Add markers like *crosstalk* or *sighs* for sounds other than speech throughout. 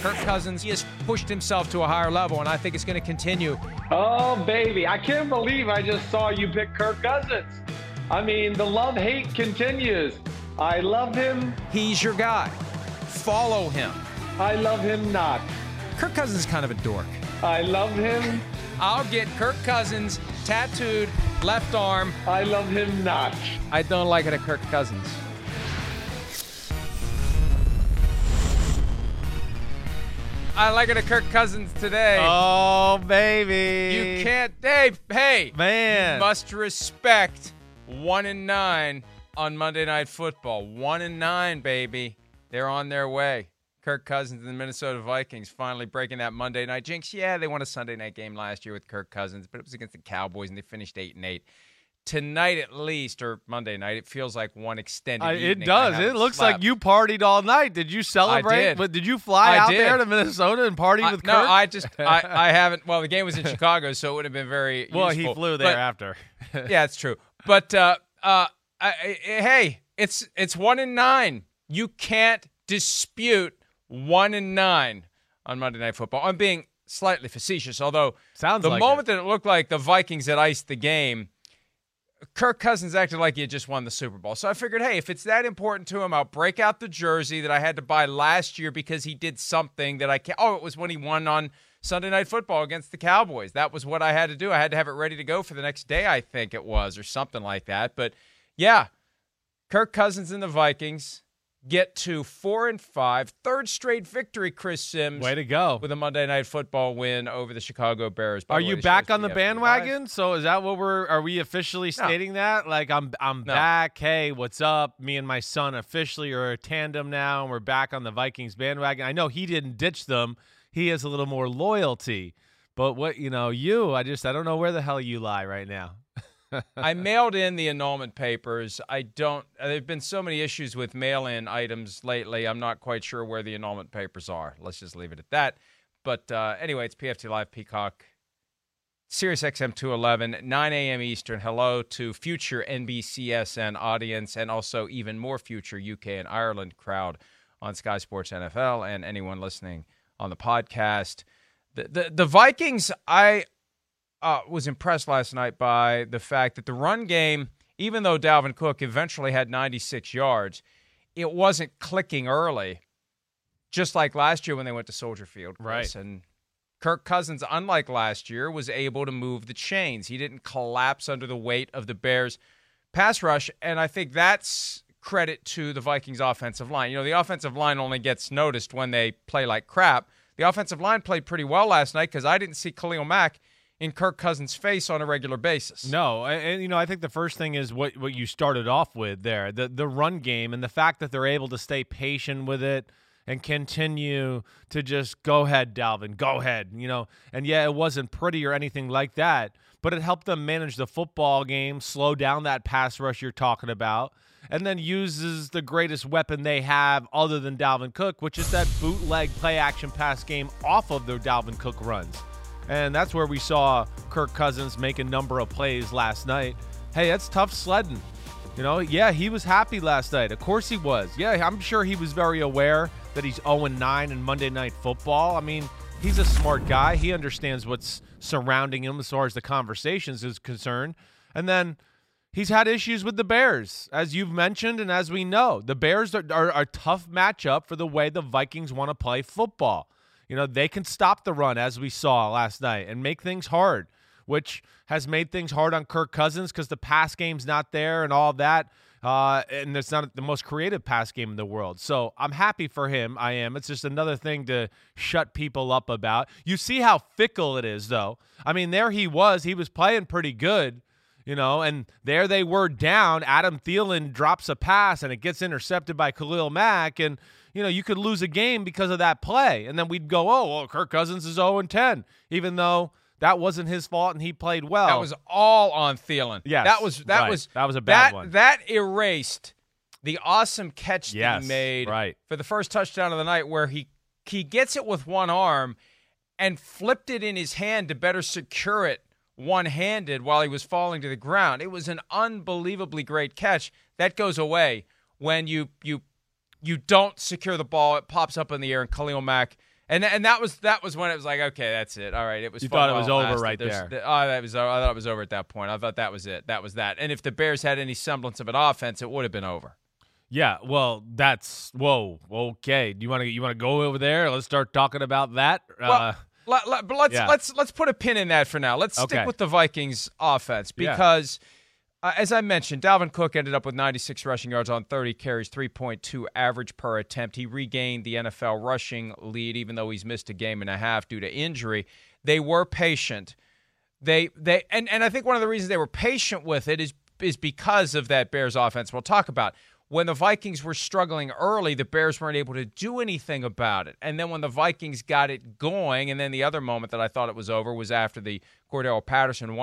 Kirk Cousins, he has pushed himself to a higher level, and I think it's going to continue. Oh, baby. I can't believe I just saw you pick Kirk Cousins. I mean, the love hate continues. I love him. He's your guy. Follow him. I love him not. Kirk Cousins is kind of a dork. I love him. I'll get Kirk Cousins tattooed left arm. I love him not. I don't like it at Kirk Cousins. I like it at Kirk Cousins today. Oh, baby. You can't. Hey, hey, Man. Must respect one and nine on Monday Night Football. One and nine, baby. They're on their way. Kirk Cousins and the Minnesota Vikings finally breaking that Monday night jinx. Yeah, they won a Sunday night game last year with Kirk Cousins, but it was against the Cowboys and they finished eight and eight. Tonight, at least, or Monday night, it feels like one extended. I, it does. It looks slept. like you partied all night. Did you celebrate? did. But did you fly I out did. there to Minnesota and party I- with no, Kirk? I just I, *laughs* I haven't. Well, the game was in Chicago, so it would have been very. well, he flew there But- after. *laughs* yeah, it's true. But uh, uh, I, I, hey, it's it's one in nine. You can't dispute one in nine on Monday Night Football. I'm being slightly facetious, although Sounds the like moment it. that it looked like the Vikings had iced the game. Kirk Cousins acted like he had just won the Super Bowl. So I figured, hey, if it's that important to him, I'll break out the jersey that I had to buy last year because he did something that I can't. Oh, it was when he won on Sunday Night Football against the Cowboys. That was what I had to do. I had to have it ready to go for the next day, I think it was, or something like that. But yeah, Kirk Cousins and the Vikings get to four and five, third straight victory. Chris Sims, Way to go. with a Monday Night Football win over the Chicago Bears. By Are the way, you back on the bandwagon? So is that what we're? Are we officially stating that? Like I'm, I'm No. back. Hey, what's up? Me and my son officially are a tandem now, and we're back on the Vikings bandwagon. I know he didn't ditch them. He has a little more loyalty. But what you know, you, I just, I don't know where the hell you lie right now. *laughs* I mailed in the annulment papers. I don't. There've been so many issues with mail-in items lately. I'm not quite sure where the annulment papers are. Let's just leave it at that. But uh, anyway, it's PFT Live Peacock, Sirius XM 211, 9 a.m. Eastern. Hello to future NBCSN audience and also even more future UK and Ireland crowd on Sky Sports NFL and anyone listening on the podcast. The the, the Vikings, I uh, was impressed last night by the fact that the run game, even though Dalvin Cook eventually had 96 yards, it wasn't clicking early, just like last year when they went to Soldier Field. Chris. Right. And Kirk Cousins, unlike last year, was able to move the chains. He didn't collapse under the weight of the Bears' pass rush. And I think that's credit to the Vikings' offensive line. You know, the offensive line only gets noticed when they play like crap. The offensive line played pretty well last night because I didn't see Khalil Mack in Kirk Cousins' face on a regular basis. No, and, you know, I think the first thing is what what you started off with there, the the run game and the fact that they're able to stay patient with it and continue to just go ahead, Dalvin, go ahead, you know. And yeah, it wasn't pretty or anything like that, but it helped them manage the football game, slow down that pass rush you're talking about, and then uses the greatest weapon they have other than Dalvin Cook, which is that bootleg play action pass game off of their Dalvin Cook runs. And that's where we saw Kirk Cousins make a number of plays last night. Hey, that's tough sledding. You know, yeah, he was happy last night. Of course he was. Yeah, I'm sure he was very aware that he's 0 9 in Monday Night Football. I mean, he's a smart guy. He understands what's surrounding him as far as the conversations is concerned. And then he's had issues with the Bears, as you've mentioned, and as we know. The Bears are, are, are a tough matchup for the way the Vikings want to play football. You know, they can stop the run, as we saw last night, and make things hard which has made things hard on Kirk Cousins because the pass game's not there and all that. Uh, and it's not the most creative pass game in the world. So I'm happy for him. I am. It's just another thing to shut people up about. You see how fickle it is, though. I mean, there he was. He was playing pretty good, you know, and there they were down. Adam Thielen drops a pass and it gets intercepted by Khalil Mack. And, you know, you could lose a game because of that play. And then we'd go, oh, well, Kirk Cousins is 0 10, even though that wasn't his fault, and he played well. That was all on Thielen. Yes, that was that right. was that was a bad that, one. That erased the awesome catch yes, that he made right. for the first touchdown of the night, where he he gets it with one arm and flipped it in his hand to better secure it one-handed while he was falling to the ground. It was an unbelievably great catch. That goes away when you you you don't secure the ball. It pops up in the air, and Khalil Mack and and that was that was when it was like, okay, that's it. All right, it was. You thought it was over right There's, there. oh, that was. I thought it was over at that point. I thought that was it. That was that. And if the Bears had any semblance of an offense, it would have been over. Yeah, well, that's whoa. Okay, do you want to you want to go over there? Let's start talking about that. Well, uh, let, let, but let's yeah. let's let's put a pin in that for now. Let's stick Okay. with the Vikings offense Yeah. Uh, as I mentioned, Dalvin Cook ended up with 96 rushing yards on 30 carries, 3.2 average per attempt. He regained the NFL rushing lead, even though he's missed a game and a half due to injury. They were patient. They they and and I think one of the reasons they were patient with it is is because of that Bears offense. We'll talk about when the Vikings were struggling early, the Bears weren't able to do anything about it. And then when the Vikings got it going, and then the other moment that I thought it was over was after the Cordarrelle Patterson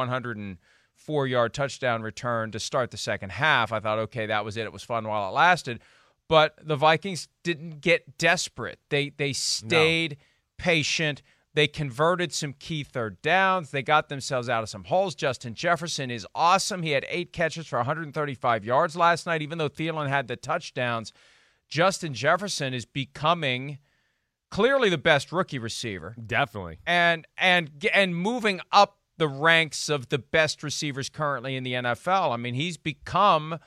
104 yard touchdown return to start the second half. I thought, okay, that was it. It was fun while it lasted. But the Vikings didn't get desperate. They they stayed patient. They converted some key third downs. They got themselves out of some holes. Justin Jefferson is awesome. He had eight catches for 135 yards last night, even though Thielen had the touchdowns. Justin Jefferson is becoming clearly the best rookie receiver definitely. and and and moving up the ranks of the best receivers currently in the NFL. I mean, he's become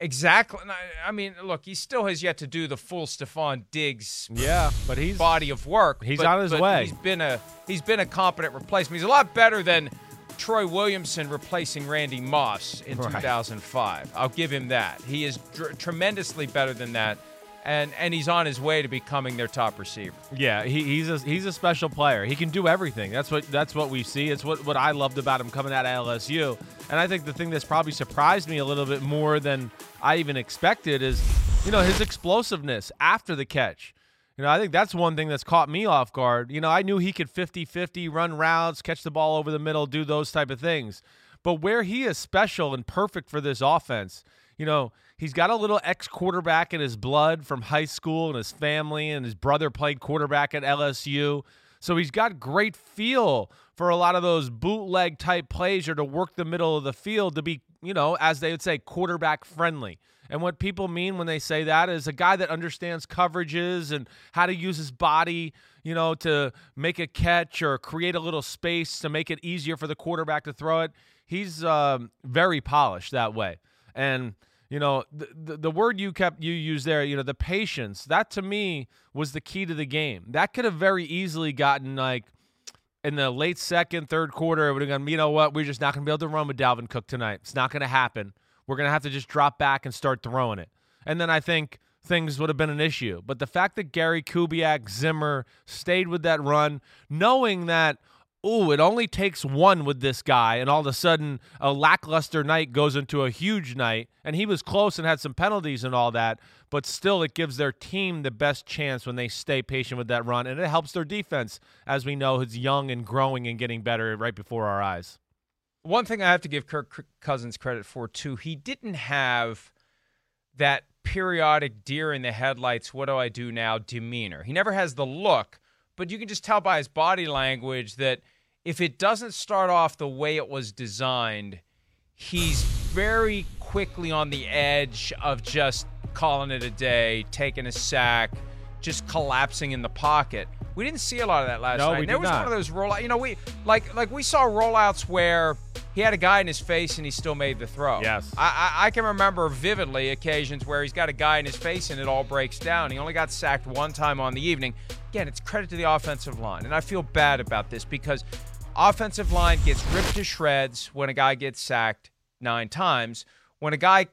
exactly. I mean, look, he still has yet to do the full Stefon Diggs Yeah, but he's body of work. He's but- on his but way. He's been a he's been a competent replacement. He's a lot better than Troy Williamson replacing Randy Moss in Right. 2005. I'll give him that. He is dr- tremendously better than that, and and he's on his way to becoming their top receiver. Yeah, he, he's a he's a special player. He can do everything. That's what that's what we see. It's what what I loved about him coming out of LSU. And I think the thing that's probably surprised me a little bit more than I even expected is, you know, his explosiveness after the catch. You know, I think that's one thing that's caught me off guard. You know, I knew he could 50-50 run routes, catch the ball over the middle, do those type of things. But where he is special and perfect for this offense, you know, he's got a little ex quarterback in his blood from high school and his family, and his brother played quarterback at LSU. So he's got great feel for a lot of those bootleg type plays or to work the middle of the field to be, you know, as they would say, quarterback friendly. And what people mean when they say that is a guy that understands coverages and how to use his body, you know, to make a catch or create a little space to make it easier for the quarterback to throw it. He's um, very polished that way. And you know the, the the word you kept you used there you know the patience that to me was the key to the game. That could have very easily gotten like in the late second third quarter it would have gone you know what? We're just not going to be able to run with Dalvin Cook tonight. It's not going to happen. We're going to have to just drop back and start throwing it. And then I think things would have been an issue. But the fact that Gary Kubiak Zimmer stayed with that run knowing that ooh, it only takes one with this guy, and all of a sudden a lackluster night goes into a huge night. And he was close and had some penalties and all that, but still it gives their team the best chance when they stay patient with that run, and it helps their defense, as we know, is young and growing and getting better right before our eyes. One thing I have to give Kirk Cousins credit for too, he didn't have that periodic deer in the headlights, what do I do now demeanor. He never has the look, but you can just tell by his body language that if it doesn't start off the way it was designed, he's very quickly on the edge of just calling it a day, taking a sack, just collapsing in the pocket. We didn't see a lot of that last no, night. We there was not. one of those rollouts. You know, we like like we saw rollouts where he had a guy in his face and he still made the throw. Yes. I, I, I can remember vividly occasions where he's got a guy in his face and it all breaks down. He only got sacked one time on the evening. Again, it's credit to the offensive line, and I feel bad about this because offensive line gets ripped to shreds when a guy gets sacked nine times. When a guy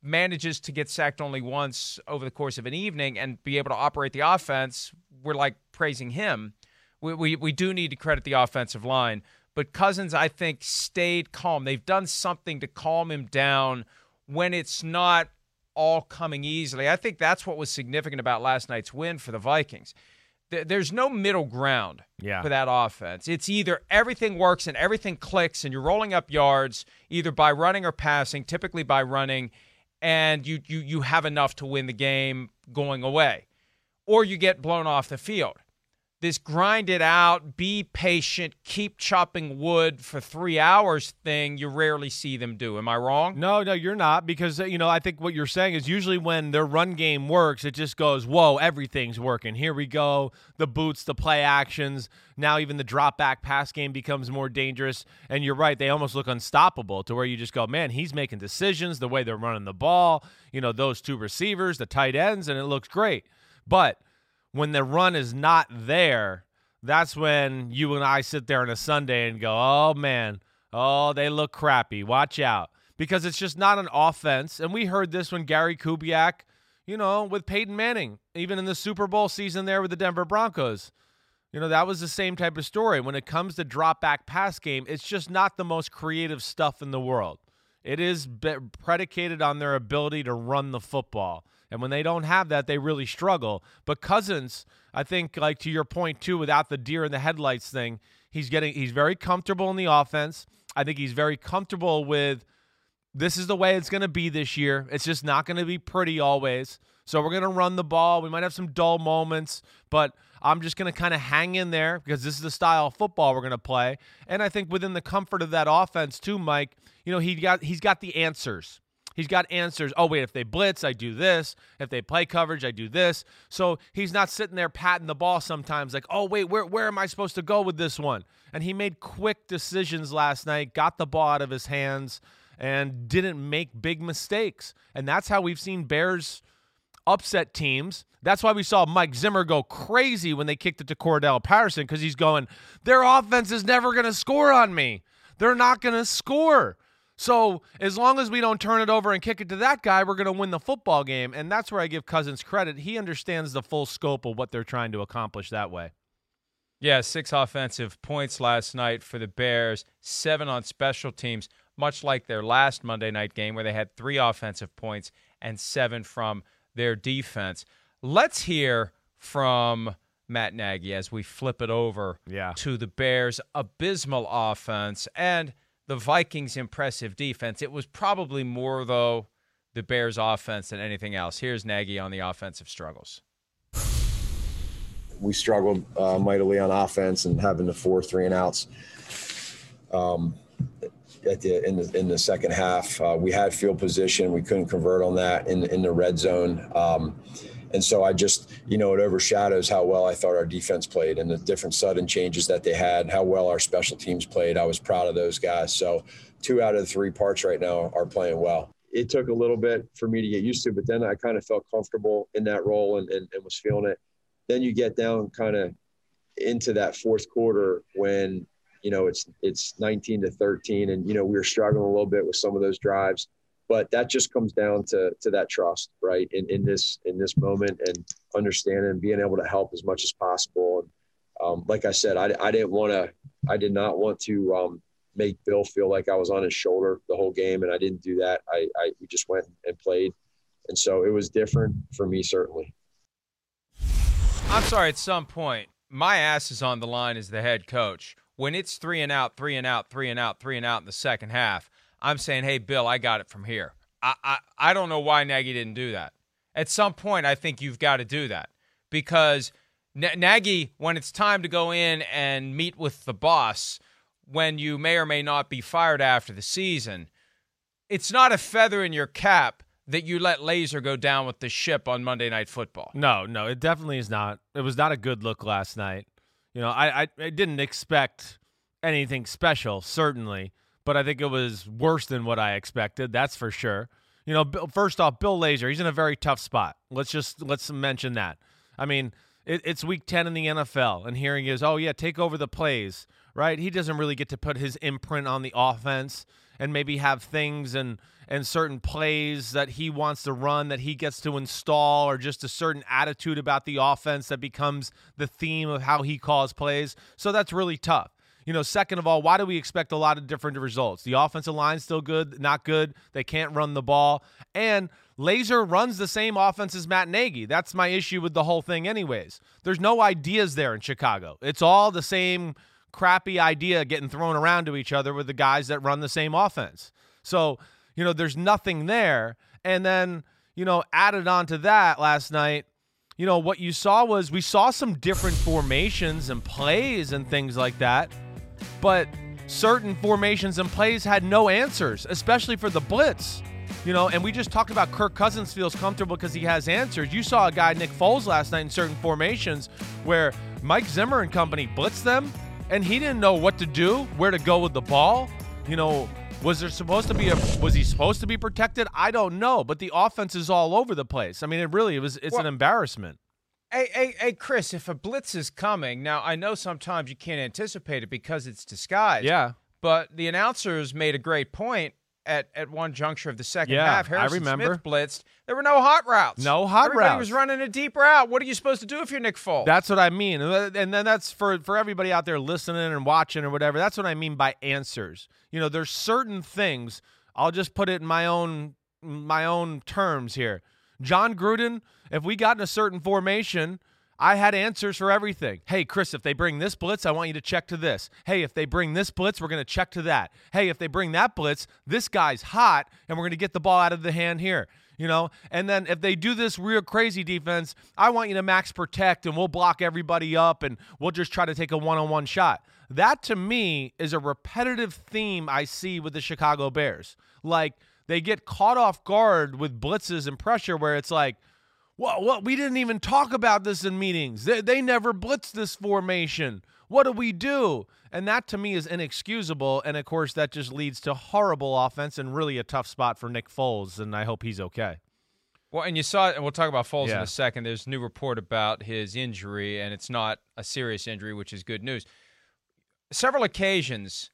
manages to get sacked only once over the course of an evening and be able to operate the offense, we're like praising him. We, we, we do need to credit the offensive line. But Cousins, I think, stayed calm. They've done something to calm him down when it's not all coming easily. I think that's what was significant about last night's win for the Vikings. There's no middle ground yeah. for that offense. It's either everything works and everything clicks and you're rolling up yards either by running or passing, typically by running, and you you you have enough to win the game going away. Or you get blown off the field this grind it out, be patient, keep chopping wood for three hours thing, you rarely see them do. Am I wrong? No, no, you're not. Because, uh, you know, I think what you're saying is usually when their run game works, it just goes, whoa, everything's working. Here we go. The boots, the play actions. Now even the drop back pass game becomes more dangerous. And you're right. They almost look unstoppable to where you just go, man, he's making decisions, the way they're running the ball, you know, those two receivers, the tight ends, and it looks great. But when the run is not there, that's when you and I sit there on a Sunday and go, oh man, oh, they look crappy. Watch out. Because it's just not an offense. And we heard this when Gary Kubiak, you know, with Peyton Manning, even in the Super Bowl season there with the Denver Broncos. You know, that was the same type of story. When it comes to drop back pass game, it's just not the most creative stuff in the world. It is predicated on their ability to run the football. And when they don't have that, they really struggle. But Cousins, I think, like to your point too, without the deer in the headlights thing, he's getting he's very comfortable in the offense. I think he's very comfortable with this is the way it's going to be this year. It's just not going to be pretty always. So we're going to run the ball. We might have some dull moments, but I'm just going to kind of hang in there because this is the style of football we're going to play. And I think within the comfort of that offense too, Mike, you know, he got he's got the answers. He's got answers. Oh, wait, if they blitz, I do this. If they play coverage, I do this. So he's not sitting there patting the ball sometimes like, oh, wait, where, where am I supposed to go with this one? And he made quick decisions last night, got the ball out of his hands, and didn't make big mistakes. And that's how we've seen Bears upset teams. That's why we saw Mike Zimmer go crazy when they kicked it to Cordarrelle Patterson because he's going, their offense is never going to score on me. They're not going to score. So as long as we don't turn it over and kick it to that guy, we're going to win the football game. And that's where I give Cousins credit. He understands the full scope of what they're trying to accomplish that way. Yeah, six offensive points last night for the Bears, seven on special teams, much like their last Monday night game where they had three offensive points and seven from their defense. Let's hear from Matt Nagy as we flip it over yeah. to the Bears' abysmal offense and – the Vikings' impressive defense. It was probably more, though, the Bears' offense than anything else. Here's Nagy on the offensive struggles. We struggled uh, mightily on offense and having the four three and outs. Um, at the in the in the second half, uh, we had field position. We couldn't convert on that in in the red zone. Um, and so I just, you know, it overshadows how well I thought our defense played and the different sudden changes that they had, how well our special teams played. I was proud of those guys. So two out of the three parts right now are playing well. It took a little bit for me to get used to, but then I kind of felt comfortable in that role and, and, and was feeling it. Then you get down kind of into that fourth quarter when, you know, it's it's 19 to 13 and, you know, we were struggling a little bit with some of those drives but that just comes down to to that trust right in, in this in this moment and understanding and being able to help as much as possible and um, like i said i, I didn't want to I did not want to um, make Bill feel like I was on his shoulder the whole game, and I didn't do that. I, I we just went and played, and so it was different for me certainly. I'm sorry. At some point, my ass is on the line as the head coach. When it's three and out, three and out, three and out, three and out in the second half, I'm saying, "Hey, Bill, I got it from here." I I, I don't know why Nagy didn't do that. At some point, I think you've got to do that because N- Nagy, when it's time to go in and meet with the boss, when you may or may not be fired after the season, it's not a feather in your cap that you let Lazor go down with the ship on Monday Night Football. No, no, it definitely is not. It was not a good look last night. You know, I, I, I didn't expect anything special, certainly, but I think it was worse than what I expected. That's for sure. You know, first off, Bill Lazor, he's in a very tough spot. Let's just let's mention that. I mean, it, it's week 10 in the NFL, and hearing is, oh, yeah, take over the plays, right? He doesn't really get to put his imprint on the offense and maybe have things and and certain plays that he wants to run that he gets to install or just a certain attitude about the offense that becomes the theme of how he calls plays. So that's really tough. You know, second of all, why do we expect a lot of different results? The offensive line's still good, not good. They can't run the ball. And Lazor runs the same offense as Matt Nagy. That's my issue with the whole thing, anyways. There's no ideas there in Chicago. It's all the same crappy idea getting thrown around to each other with the guys that run the same offense. So, you know, there's nothing there. And then, you know, added on to that last night, you know, what you saw was we saw some different formations and plays and things like that. But certain formations and plays had no answers, especially for the blitz. You know, and we just talked about Kirk Cousins feels comfortable because he has answers. You saw a guy, Nick Foles, last night in certain formations where Mike Zimmer and company blitzed them, and he didn't know what to do, where to go with the ball. You know, was there supposed to be a was he supposed to be protected? I don't know, but the offense is all over the place. I mean, it really it was it's well, an embarrassment. Hey, hey, hey, Chris, if a blitz is coming, now I know sometimes you can't anticipate it because it's disguised. Yeah. But the announcers made a great point at, at one juncture of the second yeah, half. Harrison I remember. Smith blitzed. There were no hot routes. No hot Everybody routes. was running a deep route. What are you supposed to do if you're Nick Foles? That's what I mean. And then that's for for everybody out there listening and watching or whatever. That's what I mean by answers. You know, there's certain things. I'll just put it in my own my own terms here. Jon Gruden, if we got in a certain formation I had answers for everything. Hey, Chris, if they bring this blitz, I want you to check to this. Hey, if they bring this blitz, we're going to check to that. Hey, if they bring that blitz, this guy's hot and we're going to get the ball out of the hand here. You know, and then if they do this real crazy defense, I want you to max protect and we'll block everybody up and we'll just try to take a one on one shot. That to me is a repetitive theme I see with the Chicago Bears. Like they get caught off guard with blitzes and pressure where it's like, well, what we didn't even talk about this in meetings. They, they never blitzed this formation. What do we do? And that to me is inexcusable. And of course, that just leads to horrible offense and really a tough spot for Nick Foles. And I hope he's okay. Well, and you saw it, and we'll talk about Foles yeah. in a second. There's a new report about his injury, and it's not a serious injury, which is good news. Several occasions,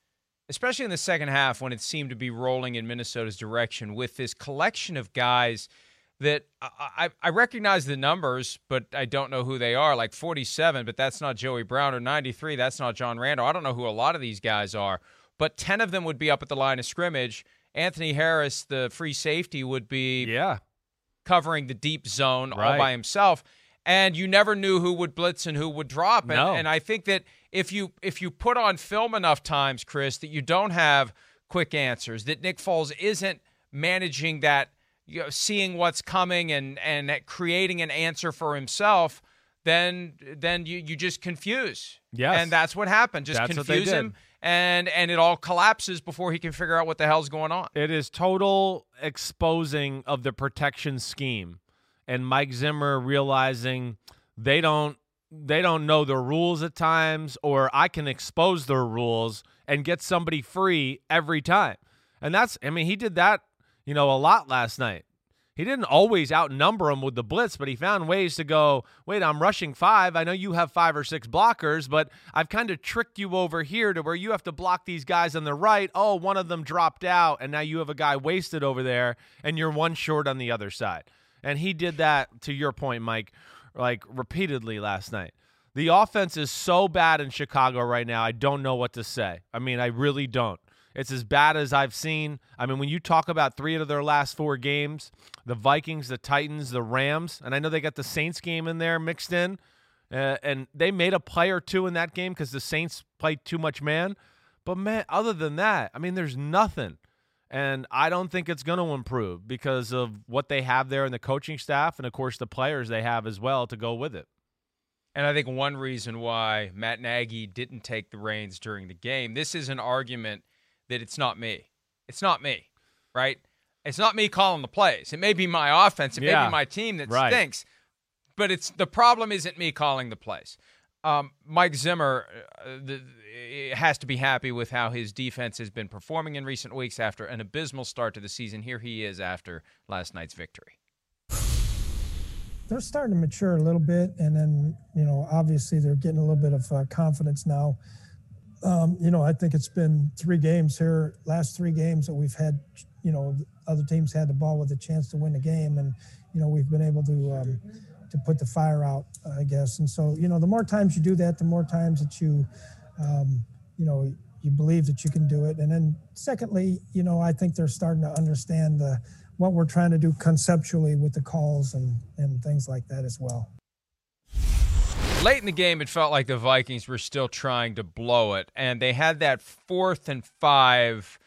especially in the second half, when it seemed to be rolling in Minnesota's direction with this collection of guys – that I, I recognize the numbers, but I don't know who they are. Like 47, but that's not Joey Brown, or 93, that's not John Randle. I don't know who a lot of these guys are, but 10 of them would be up at the line of scrimmage. Anthony Harris, the free safety, would be yeah covering the deep zone right. all by himself. And you never knew who would blitz and who would drop. And, no. and I think that if you if you put on film enough times, Chris, that you don't have quick answers, that Nick Foles isn't managing that you know, seeing what's coming and and creating an answer for himself, then then you you just confuse. Yes. and that's what happened. Just that's confuse him, and and it all collapses before he can figure out what the hell's going on. It is total exposing of the protection scheme, and Mike Zimmer realizing they don't they don't know the rules at times, or I can expose their rules and get somebody free every time. And that's, I mean, he did that you know, a lot last night. He didn't always outnumber him with the blitz, but he found ways to go, wait, I'm rushing five. I know you have five or six blockers, but I've kind of tricked you over here to where you have to block these guys on the right. Oh, one of them dropped out, and now you have a guy wasted over there, and you're one short on the other side. And he did that, to your point, Mike, like repeatedly last night. The offense is so bad in Chicago right now. I don't know what to say. I mean, I really don't. It's as bad as I've seen. I mean, when you talk about three of their last four games, the Vikings, the Titans, the Rams, and I know they got the Saints game in there mixed in, uh, and they made a play or two in that game because the Saints played too much man. But man, other than that, I mean, there's nothing. And I don't think it's going to improve because of what they have there in the coaching staff and, of course, the players they have as well to go with it. And I think one reason why Matt Nagy didn't take the reins during the game, this is an argument that it's not me. It's not me, right? It's not me calling the plays. It may be my offense. It Yeah. may be my team that Right. stinks. But it's the problem isn't me calling the plays. Um, Mike Zimmer uh, the, has to be happy with how his defense has been performing in recent weeks after an abysmal start to the season. Here he is after last night's victory. they're starting to mature a little bit, and then you know, obviously they're getting a little bit of uh, confidence now. Um, you know, I think it's been three games here, last three games that we've had. You know, other teams had the ball with a chance to win the game, and you know, we've been able to um, to put the fire out, I guess. And so, you know, the more times you do that, the more times that you, um, you know, you believe that you can do it. And then, secondly, you know, I think they're starting to understand the what we're trying to do conceptually with the calls and, and things like that as well. Late in the game, it felt like the Vikings were still trying to blow it, and they had that fourth and five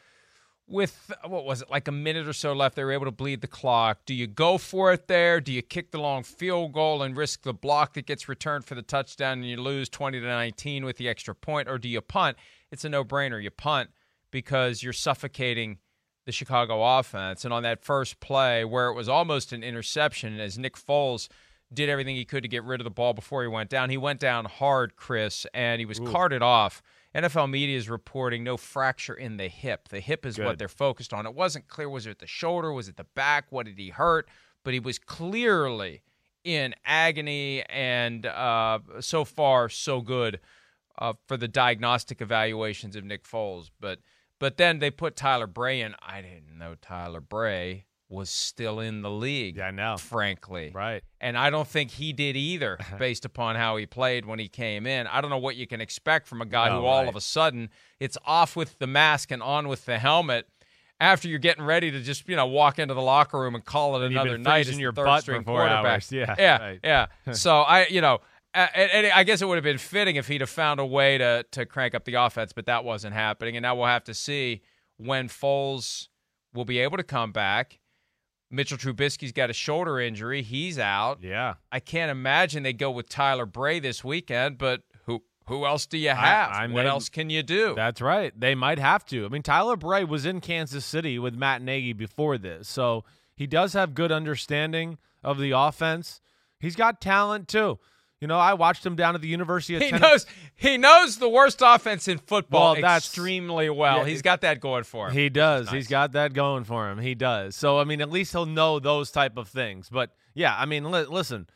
with what was it like a minute or so left. They were able to bleed the clock. Do you go for it there? Do you kick the long field goal and risk the block that gets returned for the touchdown and you lose twenty to nineteen with the extra point, or do you punt? It's a no-brainer. You punt because you're suffocating the Chicago offense. And on that first play, where it was almost an interception, as Nick Foles did everything he could to get rid of the ball before he went down, he went down hard, Chris, and he was carted off. NFL media is reporting no fracture in the hip. The hip is what they're focused on. It wasn't clear was it the shoulder, was it the back, what did he hurt? But he was clearly in agony, and uh, so far so good uh, for the diagnostic evaluations of Nick Foles. But but then they put Tyler Bray in. I didn't know Tyler Bray was still in the league. Yeah, I know. Frankly, Right. and I don't think he did either, *laughs* based upon how he played when he came in. I don't know what you can expect from a guy Oh, who all right. of a sudden it's off with the mask and on with the helmet. After you're getting ready to just you know walk into the locker room and call it And another night as your third butt string quarterback. hours. *laughs* Yeah, yeah, right. yeah. *laughs* so I, you know, uh, and I guess it would have been fitting if he'd have found a way to to crank up the offense, but that wasn't happening. And now we'll have to see when Foles will be able to come back. Mitchell Trubisky's got a shoulder injury; he's out. Yeah. I can't imagine they go with Tyler Bray this weekend, but who who else do you have? I what may- else can you do? That's right. They might have to. I mean, Tyler Bray was in Kansas City with Matt Nagy before this, so he does have good understanding of the offense. He's got talent too. You know, I watched him down at the University of he Tennessee. knows he knows the worst offense in football Well, that's- extremely well. yeah, He's got that going for him. He does. Nice. He's got that going for him. He does. So I mean, at least he'll know those type of things. But yeah, I mean, li- listen,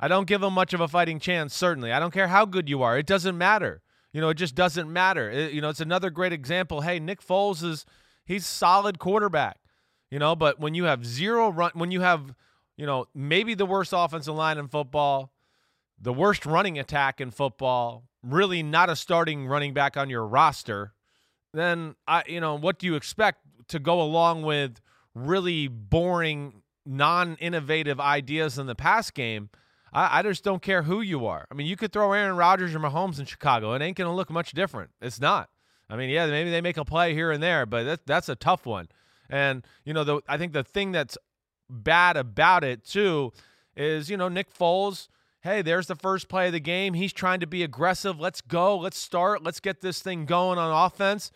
I don't give him much of a fighting chance. Certainly, I don't care how good you are. It doesn't matter. You know, it just doesn't matter. It- you know, it's another great example. Hey, Nick Foles is he's solid quarterback. You know, but when you have zero run, when you have, you know, maybe the worst offensive line in football, the worst running attack in football, really not a starting running back on your roster, then I you know, what do you expect to go along with really boring, non-innovative ideas in the pass game? I, I just don't care who you are. I mean, you could throw Aaron Rodgers or Mahomes in Chicago. It ain't gonna look much different. It's not. I mean, yeah, maybe they make a play here and there, but that, that's a tough one. And you know, the, I think the thing that's bad about it too is you know Nick Foles. Hey, there's the first play of the game. He's trying to be aggressive. Let's go. Let's start. Let's get this thing going on offense.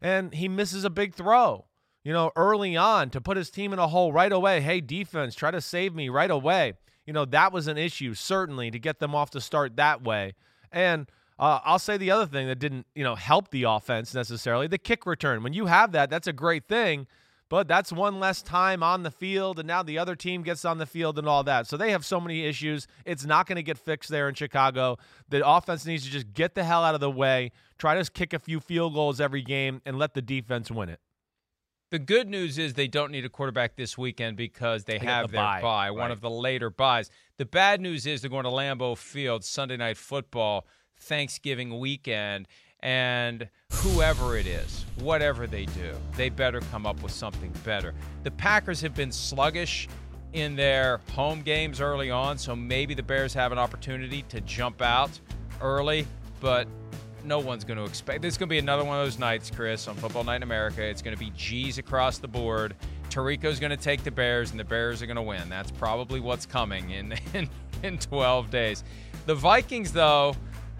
And he misses a big throw, you know, early on to put his team in a hole right away. Hey, defense, try to save me right away. You know, that was an issue, certainly, to get them off to start that way. And uh, I'll say the other thing that didn't, you know, help the offense necessarily the kick return. When you have that, that's a great thing. But that's one less time on the field, and now the other team gets on the field and all that. So they have so many issues. It's not going to get fixed there in Chicago. The offense needs to just get the hell out of the way, try to kick a few field goals every game, and let the defense win it. The good news is they don't need a quarterback this weekend because they, They have the their bye, bye, one of the later byes. The bad news is they're going to Lambeau Field Sunday night football, Thanksgiving weekend, and whoever it is, whatever they do, they better come up with something better. The Packers have been sluggish in their home games early on, so maybe the Bears have an opportunity to jump out early, but no one's going to expect. This is going to be another one of those nights, Chris, on Football Night in America. It's going to be G's across the board. Tirico's going to take the Bears, and the Bears are going to win. That's probably what's coming in, *laughs* in in 12 days. The Vikings, though,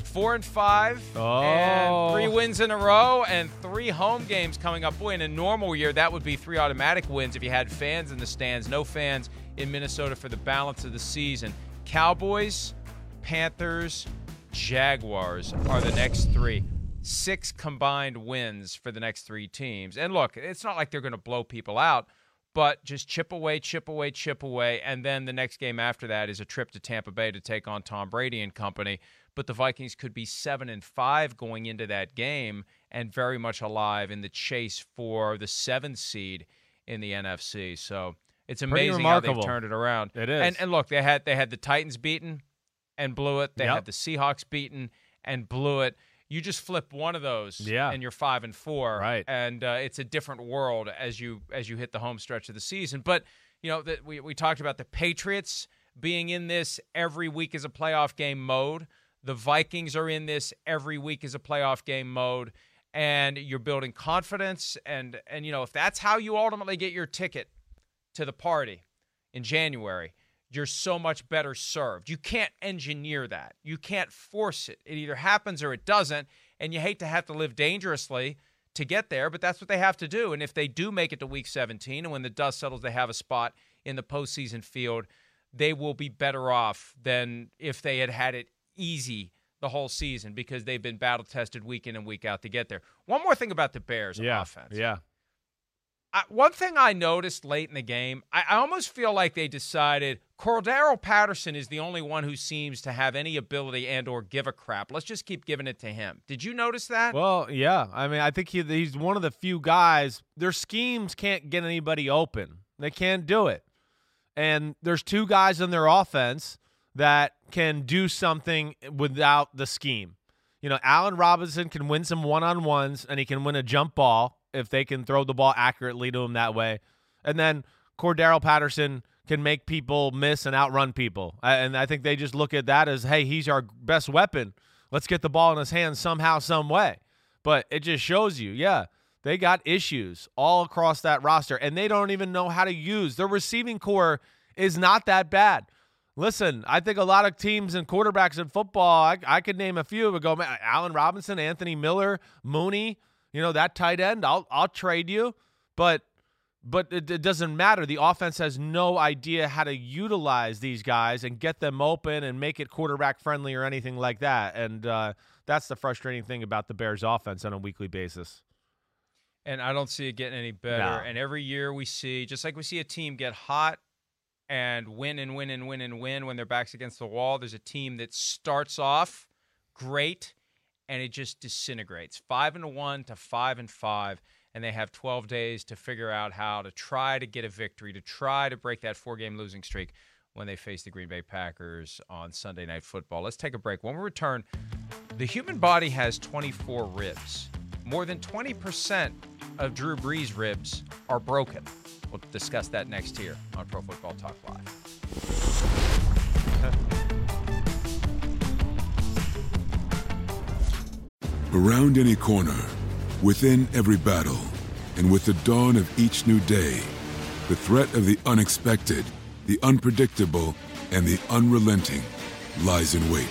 four and five, Oh. and three wins in a row, and three home games coming up. Boy, in a normal year, that would be three automatic wins if you had fans in the stands. No fans in Minnesota for the balance of the season. Cowboys, Panthers, Jaguars are the next three. Six combined wins for the next three teams. And look, it's not like they're going to blow people out, but just chip away, chip away, chip away. And then the next game after that is a trip to Tampa Bay to take on Tom Brady and company. But the Vikings could be seven and five going into that game and very much alive in the chase for the seventh seed in the NFC. So it's amazing how they've turned it around. It is. And and look, they had they had the Titans beaten and blew it. They Yep. had the Seahawks beaten and blew it. You just flip one of those, Yeah. and you're five and four, Right. And uh, it's a different world as you as you hit the home stretch of the season. But you know that we we talked about the Patriots being in this every week as a playoff game mode. The Vikings are in this every week as a playoff game mode, and you're building confidence. And and you know if that's how you ultimately get your ticket to the party in January, you're so much better served. You can't engineer that. You can't force it. It either happens or it doesn't. And you hate to have to live dangerously to get there, but that's what they have to do. And if they do make it to week 17 and when the dust settles, they have a spot in the postseason field, they will be better off than if they had had it easy the whole season because they've been battle tested week in and week out to get there. One more thing about the Bears yeah, offense. yeah. I, one thing I noticed late in the game, I, I almost feel like they decided Cordarrelle Patterson is the only one who seems to have any ability and or give a crap. Let's just keep giving it to him. Did you notice that? Well, yeah. I mean, I think he, he's one of the few guys. Their schemes can't get anybody open. They can't do it. And there's two guys in their offense that can do something without the scheme. You know, Allen Robinson can win some one on ones and he can win a jump ball if they can throw the ball accurately to him that way. And then Cordarrelle Patterson can make people miss and outrun people. And I think they just look at that as, hey, he's our best weapon. Let's get the ball in his hands somehow, some way. But it just shows you, yeah, they got issues all across that roster, and they don't even know how to use their receiving corps is not that bad. Listen, I think a lot of teams and quarterbacks in football, I, I could name a few, but go, man, Allen Robinson, Anthony Miller, Mooney, you know, that tight end, I'll, I'll trade you. But but it, it doesn't matter. The offense has no idea how to utilize these guys and get them open and make it quarterback friendly or anything like that. And uh, that's the frustrating thing about the Bears' offense on a weekly basis. and I don't see it getting any better. No. And every year we see, just like we see a team get hot and win and win and win and win when their backs against the wall, there's a team that starts off great and it just disintegrates. Five and one to five and five, and they have 12 days to figure out how to try to get a victory, to try to break that four-game losing streak when they face the Green Bay Packers on Sunday Night Football. Let's take a break. When we return, the human body has 24 ribs. More than 20% of Drew Brees' ribs are broken. We'll discuss that next here on Pro Football Talk Live. Around any corner, within every battle, and with the dawn of each new day, the threat of the unexpected, the unpredictable, and the unrelenting lies in wait.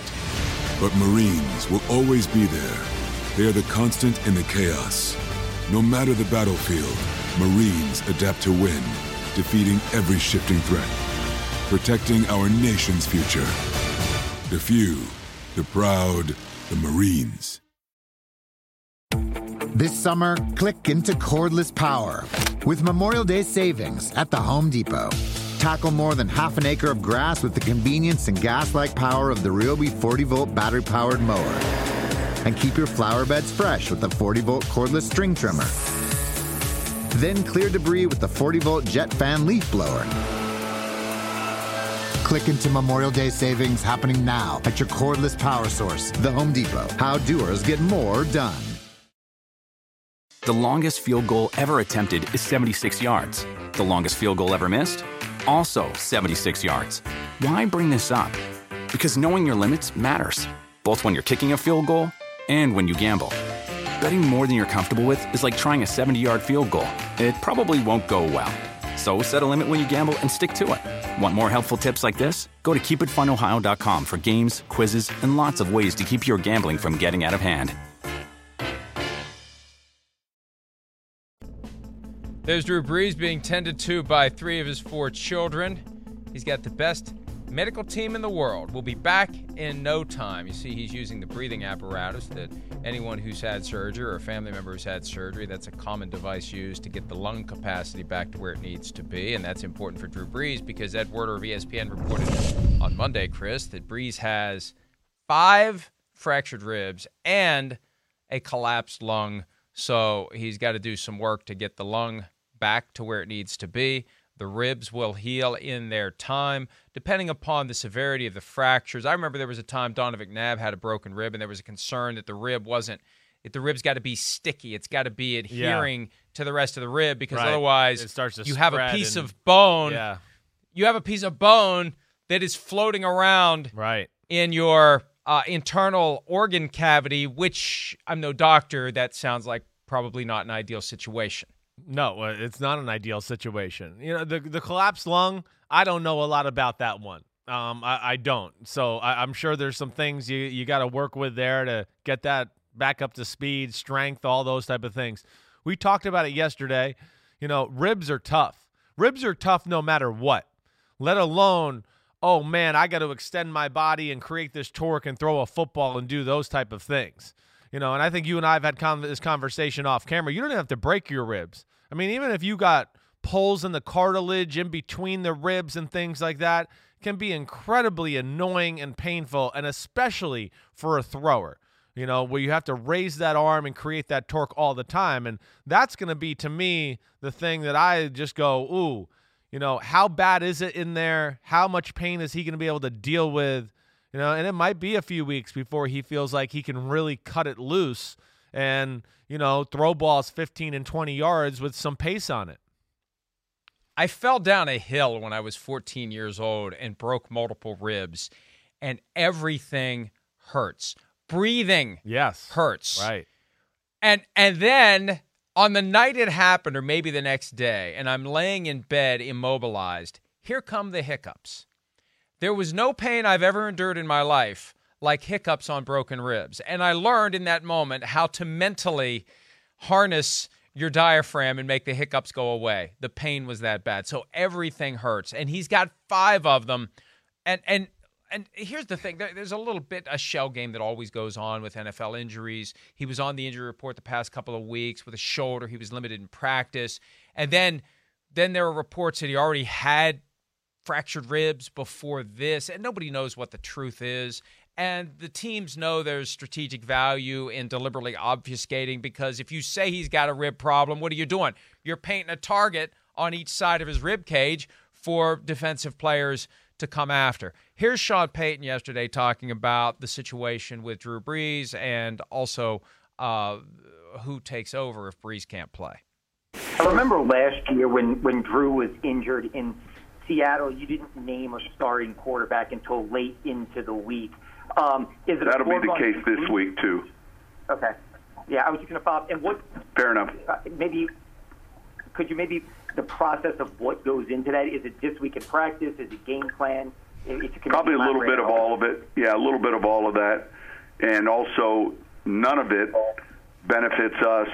But Marines will always be there. They are the constant in the chaos. No matter the battlefield, Marines adapt to win, defeating every shifting threat, protecting our nation's future. The few, the proud, the Marines. This summer, click into cordless power with Memorial Day savings at the Home Depot. Tackle more than half an acre of grass with the convenience and gas like power of the Ryobi 40 volt battery powered mower. And keep your flower beds fresh with the 40 volt cordless string trimmer. Then clear debris with the 40 volt jet fan leaf blower. Click into Memorial Day savings happening now at your cordless power source, the Home Depot. How doers get more done. The longest field goal ever attempted is 76 yards. The longest field goal ever missed? Also 76 yards. Why bring this up? Because knowing your limits matters, both when you're kicking a field goal and when you gamble. Betting more than you're comfortable with is like trying a 70 yard field goal. It probably won't go well. So set a limit when you gamble and stick to it. Want more helpful tips like this? Go to keepitfunohio.com for games, quizzes, and lots of ways to keep your gambling from getting out of hand. There's Drew Brees being tended to by three of his four children. He's got the best medical team in the world. We'll be back in no time. You see, he's using the breathing apparatus that anyone who's had surgery or a family member who's had surgery, that's a common device used to get the lung capacity back to where it needs to be. And that's important for Drew Brees because Ed Werder of ESPN reported on Monday, Chris, that Brees has five fractured ribs and a collapsed lung. So he's got to do some work to get the lung back to where it needs to be. The ribs will heal in their time, depending upon the severity of the fractures. I remember there was a time Donovan McNabb had a broken rib, and there was a concern that the rib wasn't. If the rib's got to be sticky, it's got to be adhering yeah. to the rest of the rib because right. otherwise, it starts to you have a piece and, of bone. Yeah. You have a piece of bone that is floating around right. in your uh, internal organ cavity, which I'm no doctor. That sounds like probably not an ideal situation. No, it's not an ideal situation. You know, the the collapsed lung. I don't know a lot about that one. Um, I, I don't. So I, am sure there's some things you you got to work with there to get that back up to speed, strength, all those type of things. We talked about it yesterday. You know, ribs are tough. Ribs are tough no matter what. Let alone, oh man, I got to extend my body and create this torque and throw a football and do those type of things. You know, and I think you and I have had con- this conversation off camera. You don't have to break your ribs. I mean, even if you got pulls in the cartilage in between the ribs and things like that, can be incredibly annoying and painful, and especially for a thrower. You know, where you have to raise that arm and create that torque all the time. And that's going to be, to me, the thing that I just go, ooh, you know, how bad is it in there? How much pain is he going to be able to deal with? You know, and it might be a few weeks before he feels like he can really cut it loose and, you know, throw balls 15 and 20 yards with some pace on it. I fell down a hill when I was 14 years old and broke multiple ribs, and everything hurts. Breathing yes hurts. Right. And and then on the night it happened or maybe the next day and I'm laying in bed immobilized, here come the hiccups. There was no pain I've ever endured in my life like hiccups on broken ribs. And I learned in that moment how to mentally harness your diaphragm and make the hiccups go away. The pain was that bad. So everything hurts. And he's got five of them. And and and here's the thing there's a little bit a shell game that always goes on with NFL injuries. He was on the injury report the past couple of weeks with a shoulder. He was limited in practice. And then then there were reports that he already had fractured ribs before this, and nobody knows what the truth is. And the teams know there's strategic value in deliberately obfuscating because if you say he's got a rib problem, what are you doing? You're painting a target on each side of his rib cage for defensive players to come after. Here's Sean Payton yesterday talking about the situation with Drew Brees and also uh, who takes over if Brees can't play. I remember last year when, when Drew was injured in Seattle, you didn't name a starting quarterback until late into the week. Um, is it That'll be the case this week too. Okay. Yeah, I was just going to follow up. And what? Fair enough. Uh, maybe could you maybe the process of what goes into that? Is it just week in practice? Is it game plan? Probably a little bit of all of it. Yeah, a little bit of all of that, and also none of it benefits us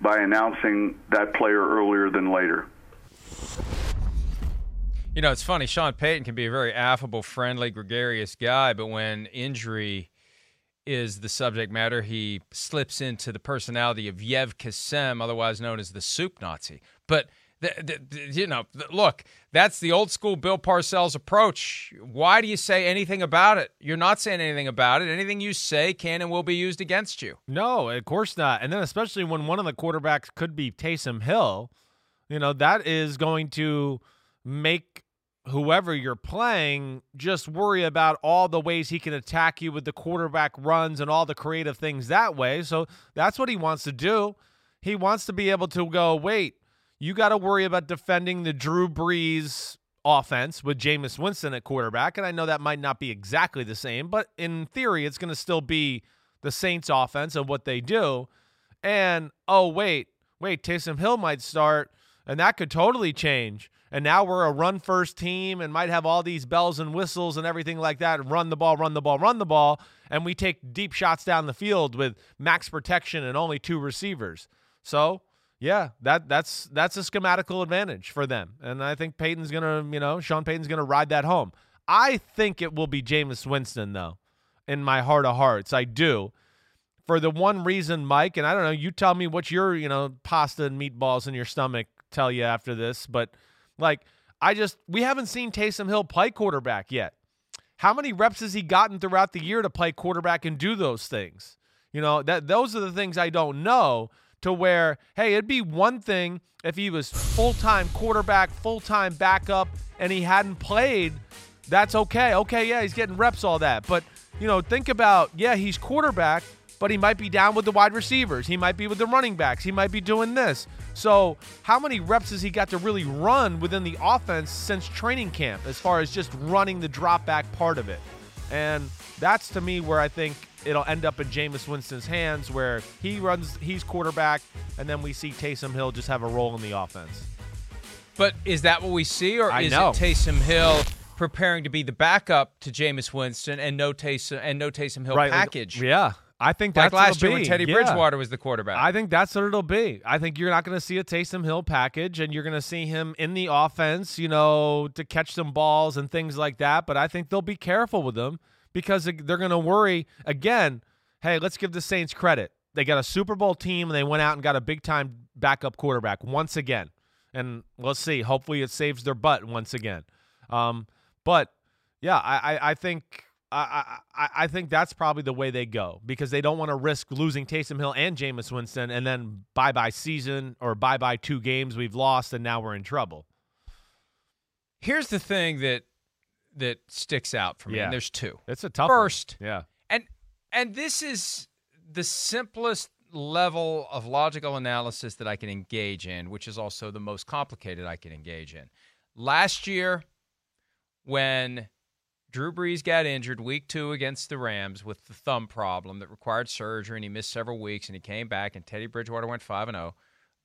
by announcing that player earlier than later. You know, it's funny. Sean Payton can be a very affable, friendly, gregarious guy, but when injury is the subject matter, he slips into the personality of Yev Kassem, otherwise known as the Soup Nazi. But The, the, the, you know, look, that's the old school Bill Parcells approach. Why do you say anything about it? You're not saying anything about it. Anything you say can and will be used against you. No, of course not. And then especially when one of the quarterbacks could be Taysom Hill, you know, that is going to make whoever you're playing just worry about all the ways he can attack you with the quarterback runs and all the creative things that way. So that's what he wants to do. He wants to be able to go, wait, you got to worry about defending the Drew Brees offense with Jameis Winston at quarterback. And I know that might not be exactly the same, but in theory, it's going to still be the Saints offense and what they do. And oh, wait, wait, Taysom Hill might start, and that could totally change. And now we're a run first team and might have all these bells and whistles and everything like that. Run the ball, run the ball, run the ball. And we take deep shots down the field with max protection and only two receivers. So yeah, that that's that's a schematical advantage for them, and I think Payton's gonna, you know, Sean Payton's gonna ride that home. I think it will be Jameis Winston though, in my heart of hearts, I do. For the one reason, Mike, and I don't know, you tell me what your, you know, pasta and meatballs in your stomach tell you after this, but like I just we haven't seen Taysom Hill play quarterback yet. How many reps has he gotten throughout the year to play quarterback and do those things? You know, that those are the things I don't know to where, hey, it'd be one thing if he was full time quarterback, full time backup, and he hadn't played. That's okay. Okay, yeah, he's getting reps, all that. But, you know, think about, yeah, he's quarterback, but he might be down with the wide receivers. He might be with the running backs. He might be doing this. So, how many reps has he got to really run within the offense since training camp as far as just running the drop back part of it? And that's to me where I think it'll end up in Jameis Winston's hands where he runs, he's quarterback, and then we see Taysom Hill just have a role in the offense. But is that what we see, or I is know. it Taysom Hill preparing to be the backup to Jameis Winston and no Taysom and no Taysom Hill Right, like- package? Yeah. I think that's what last year when be. Teddy Yeah. Bridgewater was the quarterback. I think that's what it'll be. I think you're not going to see a Taysom Hill package, and you're going to see him in the offense, you know, to catch some balls and things like that. But I think they'll be careful with him because they're going to worry again. Hey, let's give the Saints credit. They got a Super Bowl team, and they went out and got a big time backup quarterback once again. And let's see. Hopefully, it saves their butt once again. Um, but yeah, I, I, I think I, I, I think that's probably the way they go because they don't want to risk losing Taysom Hill and Jameis Winston and then bye bye season or bye bye two games we've lost and now we're in trouble. Here's the thing that that sticks out for me. Yeah. And there's two. It's a tough one. First, Yeah. and and this is the simplest level of logical analysis that I can engage in, which is also the most complicated I can engage in. Last year, when Drew Brees got injured week two against the Rams with the thumb problem that required surgery, and he missed several weeks, and he came back, and Teddy Bridgewater went five and zero.